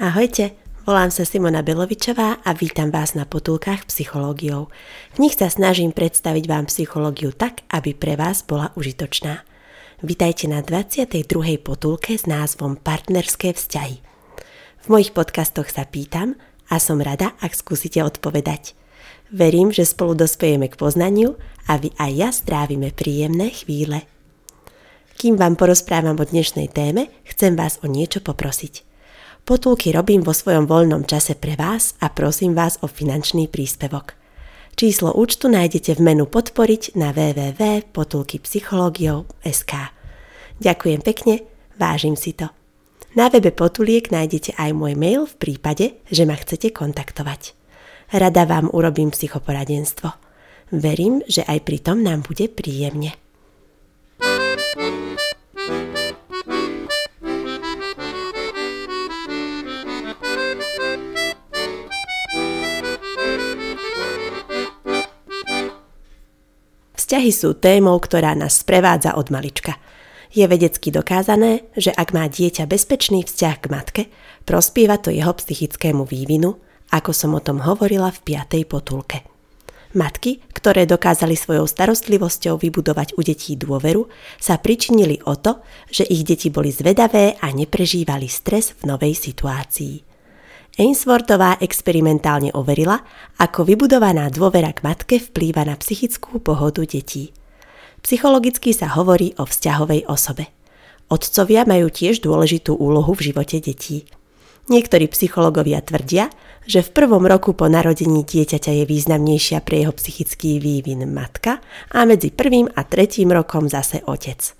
Ahojte, volám sa Simona Belovičová a vítam vás na potulkách psychológiou. V nich sa snažím predstaviť vám psychológiu tak, aby pre vás bola užitočná. Vítajte na 22. potulke s názvom Partnerské vzťahy. V mojich podcastoch sa pýtam a som rada, ak skúsite odpovedať. Verím, že spolu dospejeme k poznaniu a vy aj ja strávime príjemné chvíle. Kým vám porozprávam o dnešnej téme, chcem vás o niečo poprosiť. Potulky robím vo svojom voľnom čase pre vás a prosím vás o finančný príspevok. Číslo účtu nájdete v menu podporiť na www.potulkypsychologiou.sk Ďakujem pekne, vážim si to. Na webe Potuliek nájdete aj môj mail v prípade, že ma chcete kontaktovať. Rada vám urobím psychoporadenstvo. Verím, že aj pri tom nám bude príjemne. Vzťahy sú témou, ktorá nás sprevádza od malička. Je vedecky dokázané, že ak má dieťa bezpečný vzťah k matke, prospieva to jeho psychickému vývinu, ako som o tom hovorila v piatej potulke. Matky, ktoré dokázali svojou starostlivosťou vybudovať u detí dôveru, sa pričinili o to, že ich deti boli zvedavé a neprežívali stres v novej situácii. Ainsworthová experimentálne overila, ako vybudovaná dôvera k matke vplýva na psychickú pohodu detí. Psychologicky sa hovorí o vzťahovej osobe. Otcovia majú tiež dôležitú úlohu v živote detí. Niektorí psychológovia tvrdia, že v prvom roku po narodení dieťaťa je významnejšia pre jeho psychický vývin matka a medzi prvým a tretím rokom zase otec.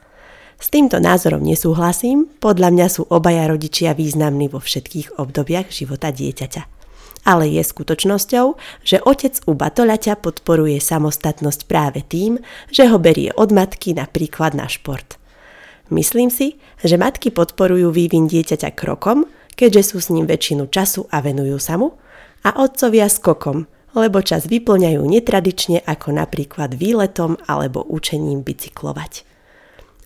S týmto názorom nesúhlasím, podľa mňa sú obaja rodičia významní vo všetkých obdobiach života dieťaťa. Ale je skutočnosťou, že otec u batoľaťa podporuje samostatnosť práve tým, že ho berie od matky napríklad na šport. Myslím si, že matky podporujú vývin dieťaťa krokom, keďže sú s ním väčšinu času a venujú sa mu, a otcovia skokom, lebo čas vyplňajú netradične ako napríklad výletom alebo učením bicyklovať.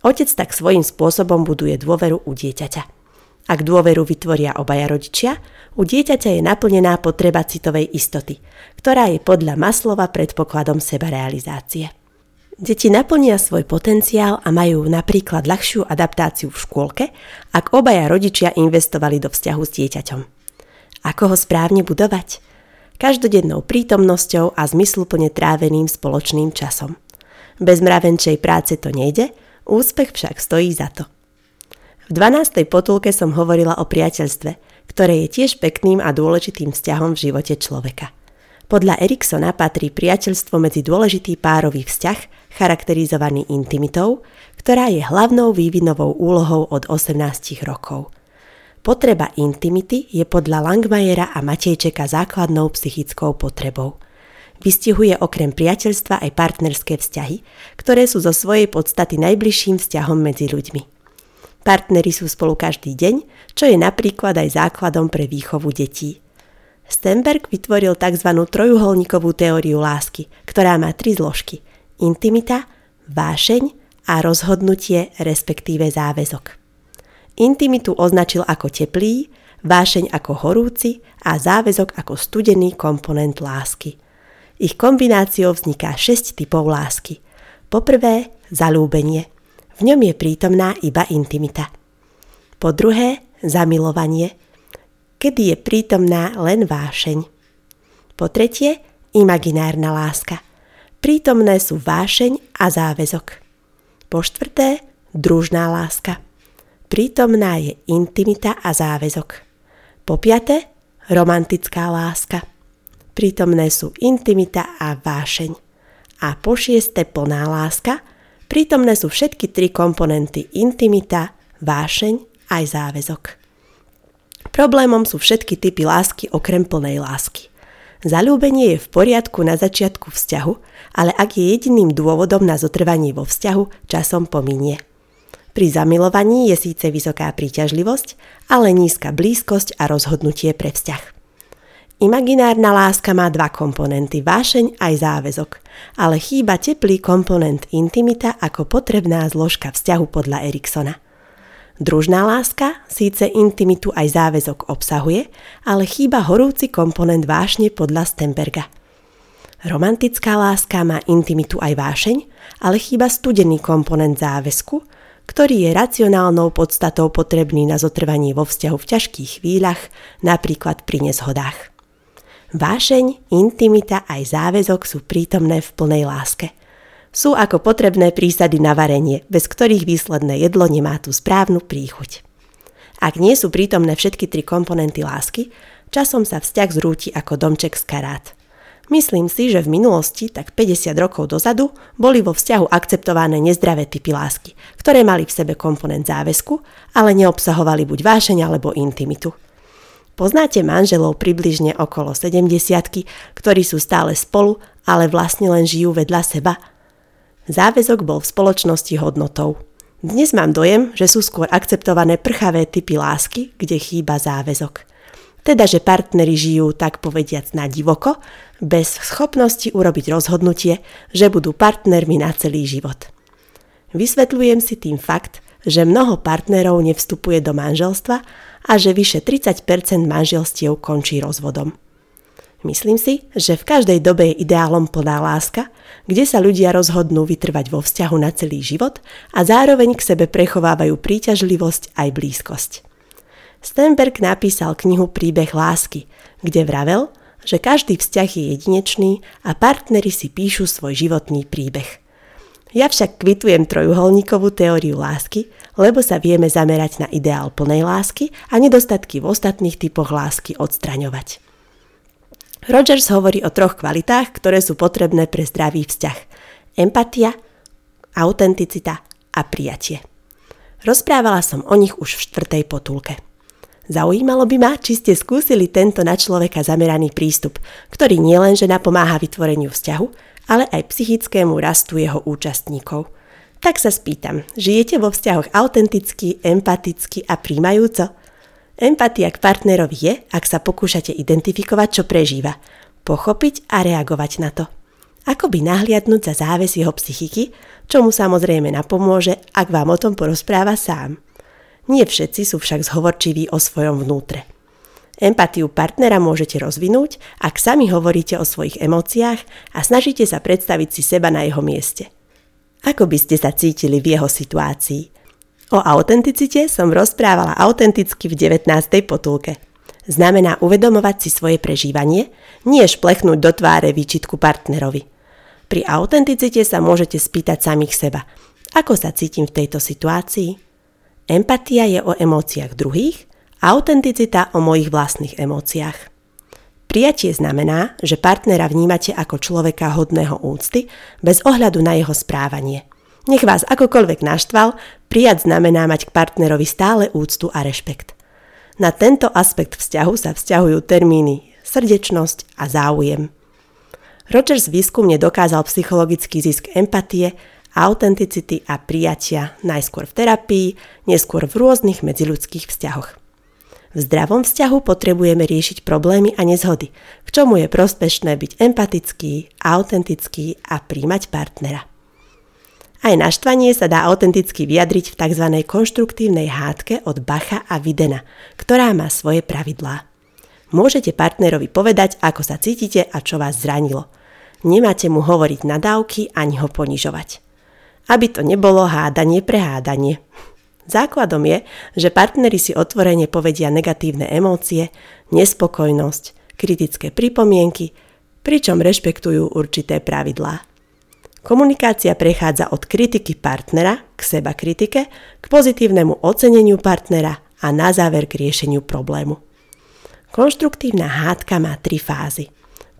Otec tak svojím spôsobom buduje dôveru u dieťaťa. Ak dôveru vytvoria obaja rodičia, u dieťaťa je naplnená potreba citovej istoty, ktorá je podľa Maslova predpokladom sebarealizácie. Deti naplnia svoj potenciál a majú napríklad ľahšiu adaptáciu v škôlke, ak obaja rodičia investovali do vzťahu s dieťaťom. Ako ho správne budovať? Každodennou prítomnosťou a zmysluplne tráveným spoločným časom. Bez mravenčej práce to nejde Úspech však stojí za to. V 12. potulke som hovorila o priateľstve, ktoré je tiež pekným a dôležitým vzťahom v živote človeka. Podľa Eriksona patrí priateľstvo medzi dôležitý párový vzťah, charakterizovaný intimitou, ktorá je hlavnou vývinovou úlohou od 18 rokov. Potreba intimity je podľa Langmajera a Matejčeka základnou psychickou potrebou – Vystihuje okrem priateľstva aj partnerské vzťahy, ktoré sú zo svojej podstaty najbližším vzťahom medzi ľuďmi. Partnery sú spolu každý deň, čo je napríklad aj základom pre výchovu detí. Stenberg vytvoril tzv. trojuholníkovú teóriu lásky, ktorá má tri zložky. Intimita, vášeň a rozhodnutie, respektíve záväzok. Intimitu označil ako teplý, vášeň ako horúci a záväzok ako studený komponent lásky – ich kombináciou vzniká 6 typov lásky. Poprvé, zalúbenie. V ňom je prítomná iba intimita. Po druhé, zamilovanie, kedy je prítomná len vášeň. Po tretie, imaginárna láska. Prítomné sú vášeň a záväzok. Po štvrté, družná láska. Prítomná je intimita a záväzok. Po piate, romantická láska. Prítomné sú intimita a vášeň. A po šieste plná láska. Prítomné sú všetky tri komponenty intimita, vášeň aj záväzok. Problémom sú všetky typy lásky okrem plnej lásky. Zalúbenie je v poriadku na začiatku vzťahu, ale ak je jediným dôvodom na zotrvanie vo vzťahu, časom pominie. Pri zamilovaní je síce vysoká príťažlivosť, ale nízka blízkosť a rozhodnutie pre vzťah. Imaginárna láska má dva komponenty, vášeň aj záväzok, ale chýba teplý komponent intimita ako potrebná zložka vzťahu podľa Eriksona. Družná láska síce intimitu aj záväzok obsahuje, ale chýba horúci komponent vášne podľa Stemberga. Romantická láska má intimitu aj vášeň, ale chýba studený komponent záväzku, ktorý je racionálnou podstatou potrebný na zotrvanie vo vzťahu v ťažkých chvíľach, napríklad pri nezhodách. Vášeň, intimita aj záväzok sú prítomné v plnej láske. Sú ako potrebné prísady na varenie, bez ktorých výsledné jedlo nemá tú správnu príchuť. Ak nie sú prítomné všetky tri komponenty lásky, časom sa vzťah zrúti ako domček z karát – Myslím si, že v minulosti, tak 50 rokov dozadu, boli vo vzťahu akceptované nezdravé typy lásky, ktoré mali v sebe komponent záväzku, ale neobsahovali buď vášeň alebo intimitu. Poznáte manželov približne okolo 70 ktorí sú stále spolu, ale vlastne len žijú vedľa seba? Záväzok bol v spoločnosti hodnotou. Dnes mám dojem, že sú skôr akceptované prchavé typy lásky, kde chýba záväzok. Teda, že partneri žijú tak povediac na divoko, bez schopnosti urobiť rozhodnutie, že budú partnermi na celý život. Vysvetľujem si tým fakt, že mnoho partnerov nevstupuje do manželstva a že vyše 30% manželstiev končí rozvodom. Myslím si, že v každej dobe je ideálom plná láska, kde sa ľudia rozhodnú vytrvať vo vzťahu na celý život a zároveň k sebe prechovávajú príťažlivosť aj blízkosť. Stenberg napísal knihu Príbeh lásky, kde vravel, že každý vzťah je jedinečný a partneri si píšu svoj životný príbeh. Ja však kvitujem trojuholníkovú teóriu lásky, lebo sa vieme zamerať na ideál plnej lásky a nedostatky v ostatných typoch lásky odstraňovať. Rogers hovorí o troch kvalitách, ktoré sú potrebné pre zdravý vzťah. Empatia, autenticita a prijatie. Rozprávala som o nich už v štvrtej potulke. Zaujímalo by ma, či ste skúsili tento na človeka zameraný prístup, ktorý nielenže napomáha vytvoreniu vzťahu, ale aj psychickému rastu jeho účastníkov. Tak sa spýtam, žijete vo vzťahoch autenticky, empaticky a príjmajúco? Empatia k partnerovi je, ak sa pokúšate identifikovať, čo prežíva, pochopiť a reagovať na to. Ako by nahliadnúť za záves jeho psychiky, čo mu samozrejme napomôže, ak vám o tom porozpráva sám. Nie všetci sú však zhovorčiví o svojom vnútre. Empatiu partnera môžete rozvinúť, ak sami hovoríte o svojich emóciách a snažíte sa predstaviť si seba na jeho mieste. Ako by ste sa cítili v jeho situácii? O autenticite som rozprávala autenticky v 19. potulke. Znamená uvedomovať si svoje prežívanie, nie šplechnúť do tváre výčitku partnerovi. Pri autenticite sa môžete spýtať samých seba, ako sa cítim v tejto situácii? Empatia je o emóciách druhých, autenticita o mojich vlastných emóciách. Prijatie znamená, že partnera vnímate ako človeka hodného úcty bez ohľadu na jeho správanie. Nech vás akokoľvek naštval, prijať znamená mať k partnerovi stále úctu a rešpekt. Na tento aspekt vzťahu sa vzťahujú termíny srdečnosť a záujem. Rogers výskumne dokázal psychologický zisk empatie autenticity a prijatia najskôr v terapii, neskôr v rôznych medziľudských vzťahoch. V zdravom vzťahu potrebujeme riešiť problémy a nezhody, k čomu je prospešné byť empatický, autentický a príjmať partnera. Aj naštvanie sa dá autenticky vyjadriť v tzv. konštruktívnej hádke od Bacha a Videna, ktorá má svoje pravidlá. Môžete partnerovi povedať, ako sa cítite a čo vás zranilo. Nemáte mu hovoriť nadávky ani ho ponižovať aby to nebolo hádanie pre hádanie. Základom je, že partneri si otvorene povedia negatívne emócie, nespokojnosť, kritické pripomienky, pričom rešpektujú určité pravidlá. Komunikácia prechádza od kritiky partnera k seba kritike, k pozitívnemu oceneniu partnera a na záver k riešeniu problému. Konštruktívna hádka má tri fázy.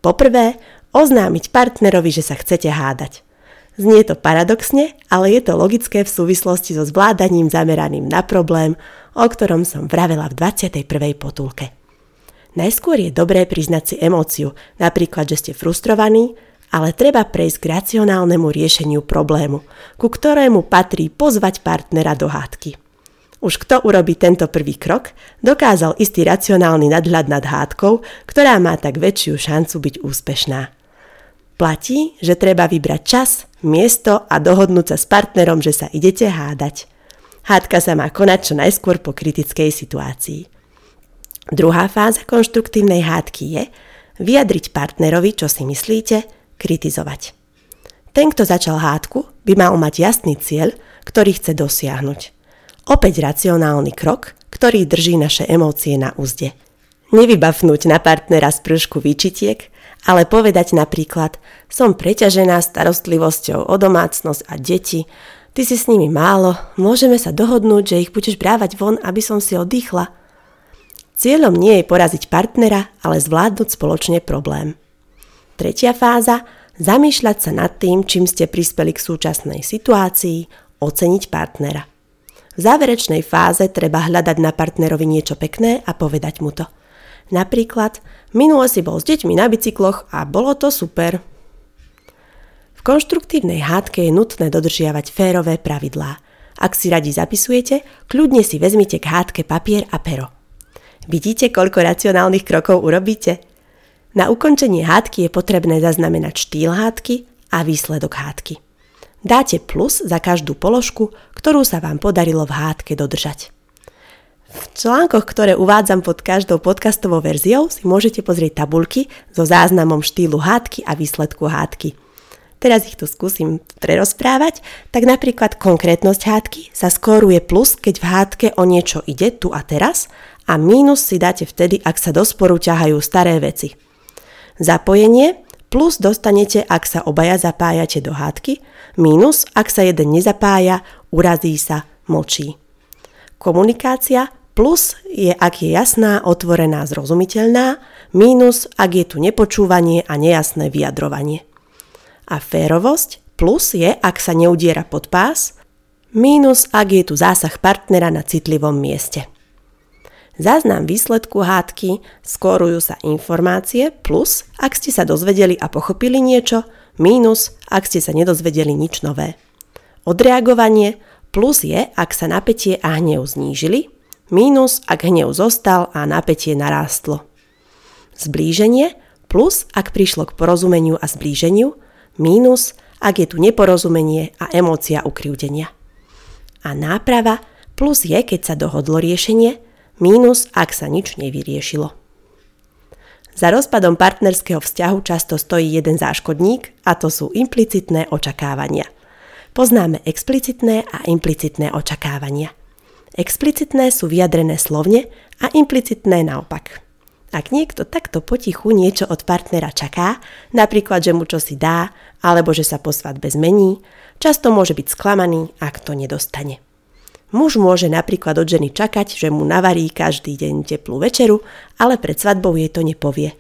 Poprvé, oznámiť partnerovi, že sa chcete hádať. Znie to paradoxne, ale je to logické v súvislosti so zvládaním zameraným na problém, o ktorom som vravela v 21. potulke. Najskôr je dobré priznať si emóciu, napríklad, že ste frustrovaní, ale treba prejsť k racionálnemu riešeniu problému, ku ktorému patrí pozvať partnera do hádky. Už kto urobí tento prvý krok, dokázal istý racionálny nadhľad nad hádkou, ktorá má tak väčšiu šancu byť úspešná. Platí, že treba vybrať čas, miesto a dohodnúť sa s partnerom, že sa idete hádať. Hádka sa má konať čo najskôr po kritickej situácii. Druhá fáza konštruktívnej hádky je vyjadriť partnerovi, čo si myslíte, kritizovať. Ten, kto začal hádku, by mal mať jasný cieľ, ktorý chce dosiahnuť. Opäť racionálny krok, ktorý drží naše emócie na úzde. Nevybafnúť na partnera z prúžku výčitiek, ale povedať napríklad som preťažená starostlivosťou o domácnosť a deti, ty si s nimi málo, môžeme sa dohodnúť, že ich budeš brávať von, aby som si oddychla – Cieľom nie je poraziť partnera, ale zvládnuť spoločne problém. Tretia fáza – zamýšľať sa nad tým, čím ste prispeli k súčasnej situácii, oceniť partnera. V záverečnej fáze treba hľadať na partnerovi niečo pekné a povedať mu to. Napríklad, minulo si bol s deťmi na bicykloch a bolo to super. V konštruktívnej hádke je nutné dodržiavať férové pravidlá. Ak si radi zapisujete, kľudne si vezmite k hádke papier a pero. Vidíte, koľko racionálnych krokov urobíte? Na ukončenie hádky je potrebné zaznamenať štýl hádky a výsledok hádky. Dáte plus za každú položku, ktorú sa vám podarilo v hádke dodržať. V článkoch, ktoré uvádzam pod každou podcastovou verziou, si môžete pozrieť tabulky so záznamom štýlu hádky a výsledku hádky. Teraz ich tu skúsim prerozprávať. Tak napríklad konkrétnosť hádky sa skóruje plus, keď v hádke o niečo ide tu a teraz a mínus si dáte vtedy, ak sa do sporu ťahajú staré veci. Zapojenie plus dostanete, ak sa obaja zapájate do hádky, mínus, ak sa jeden nezapája, urazí sa, mlčí. Komunikácia plus je, ak je jasná, otvorená, zrozumiteľná, mínus, ak je tu nepočúvanie a nejasné vyjadrovanie. A férovosť plus je, ak sa neudiera pod pás, mínus, ak je tu zásah partnera na citlivom mieste. Záznam výsledku hádky skórujú sa informácie plus, ak ste sa dozvedeli a pochopili niečo, mínus, ak ste sa nedozvedeli nič nové. Odreagovanie plus je, ak sa napätie a hnev znížili, mínus, ak hnev zostal a napätie narástlo. Zblíženie plus, ak prišlo k porozumeniu a zblíženiu, mínus, ak je tu neporozumenie a emócia ukriúdenia. A náprava plus je, keď sa dohodlo riešenie, mínus ak sa nič nevyriešilo. Za rozpadom partnerského vzťahu často stojí jeden záškodník a to sú implicitné očakávania. Poznáme explicitné a implicitné očakávania. Explicitné sú vyjadrené slovne a implicitné naopak. Ak niekto takto potichu niečo od partnera čaká, napríklad, že mu čosi dá, alebo že sa po svadbe zmení, často môže byť sklamaný, ak to nedostane. Muž môže napríklad od ženy čakať, že mu navarí každý deň teplú večeru, ale pred svadbou jej to nepovie.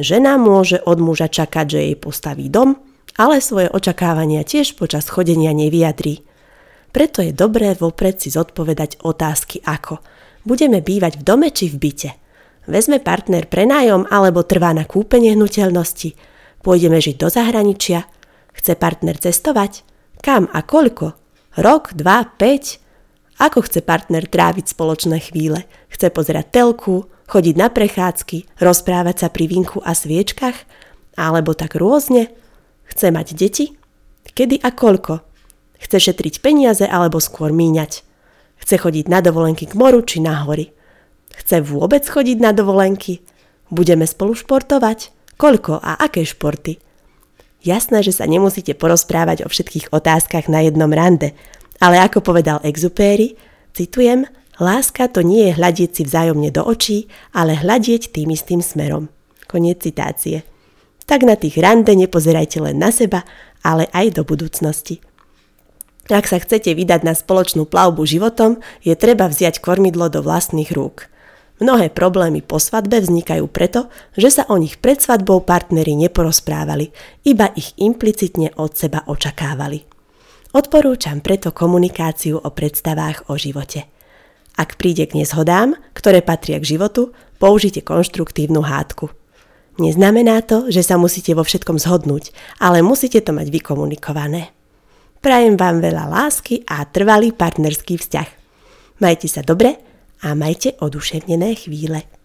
Žena môže od muža čakať, že jej postaví dom, ale svoje očakávania tiež počas chodenia nevyjadrí. Preto je dobré vopred si zodpovedať otázky ako Budeme bývať v dome či v byte? Vezme partner prenájom alebo trvá na kúpe nehnuteľnosti? Pôjdeme žiť do zahraničia? Chce partner cestovať? Kam a koľko? Rok, dva, päť? Ako chce partner tráviť spoločné chvíle? Chce pozerať telku, chodiť na prechádzky, rozprávať sa pri vinku a sviečkach? Alebo tak rôzne? Chce mať deti? Kedy a koľko? Chce šetriť peniaze alebo skôr míňať? Chce chodiť na dovolenky k moru či na hory? Chce vôbec chodiť na dovolenky? Budeme spolu športovať? Koľko a aké športy? Jasné, že sa nemusíte porozprávať o všetkých otázkach na jednom rande, ale ako povedal Exupéry, citujem, láska to nie je hľadieť si vzájomne do očí, ale hľadieť tým istým smerom. Koniec citácie. Tak na tých rande nepozerajte len na seba, ale aj do budúcnosti. Ak sa chcete vydať na spoločnú plavbu životom, je treba vziať kormidlo do vlastných rúk. Mnohé problémy po svadbe vznikajú preto, že sa o nich pred svadbou partneri neporozprávali, iba ich implicitne od seba očakávali. Odporúčam preto komunikáciu o predstavách o živote. Ak príde k nezhodám, ktoré patria k životu, použite konštruktívnu hádku. Neznamená to, že sa musíte vo všetkom zhodnúť, ale musíte to mať vykomunikované. Prajem vám veľa lásky a trvalý partnerský vzťah. Majte sa dobre a majte oduševnené chvíle.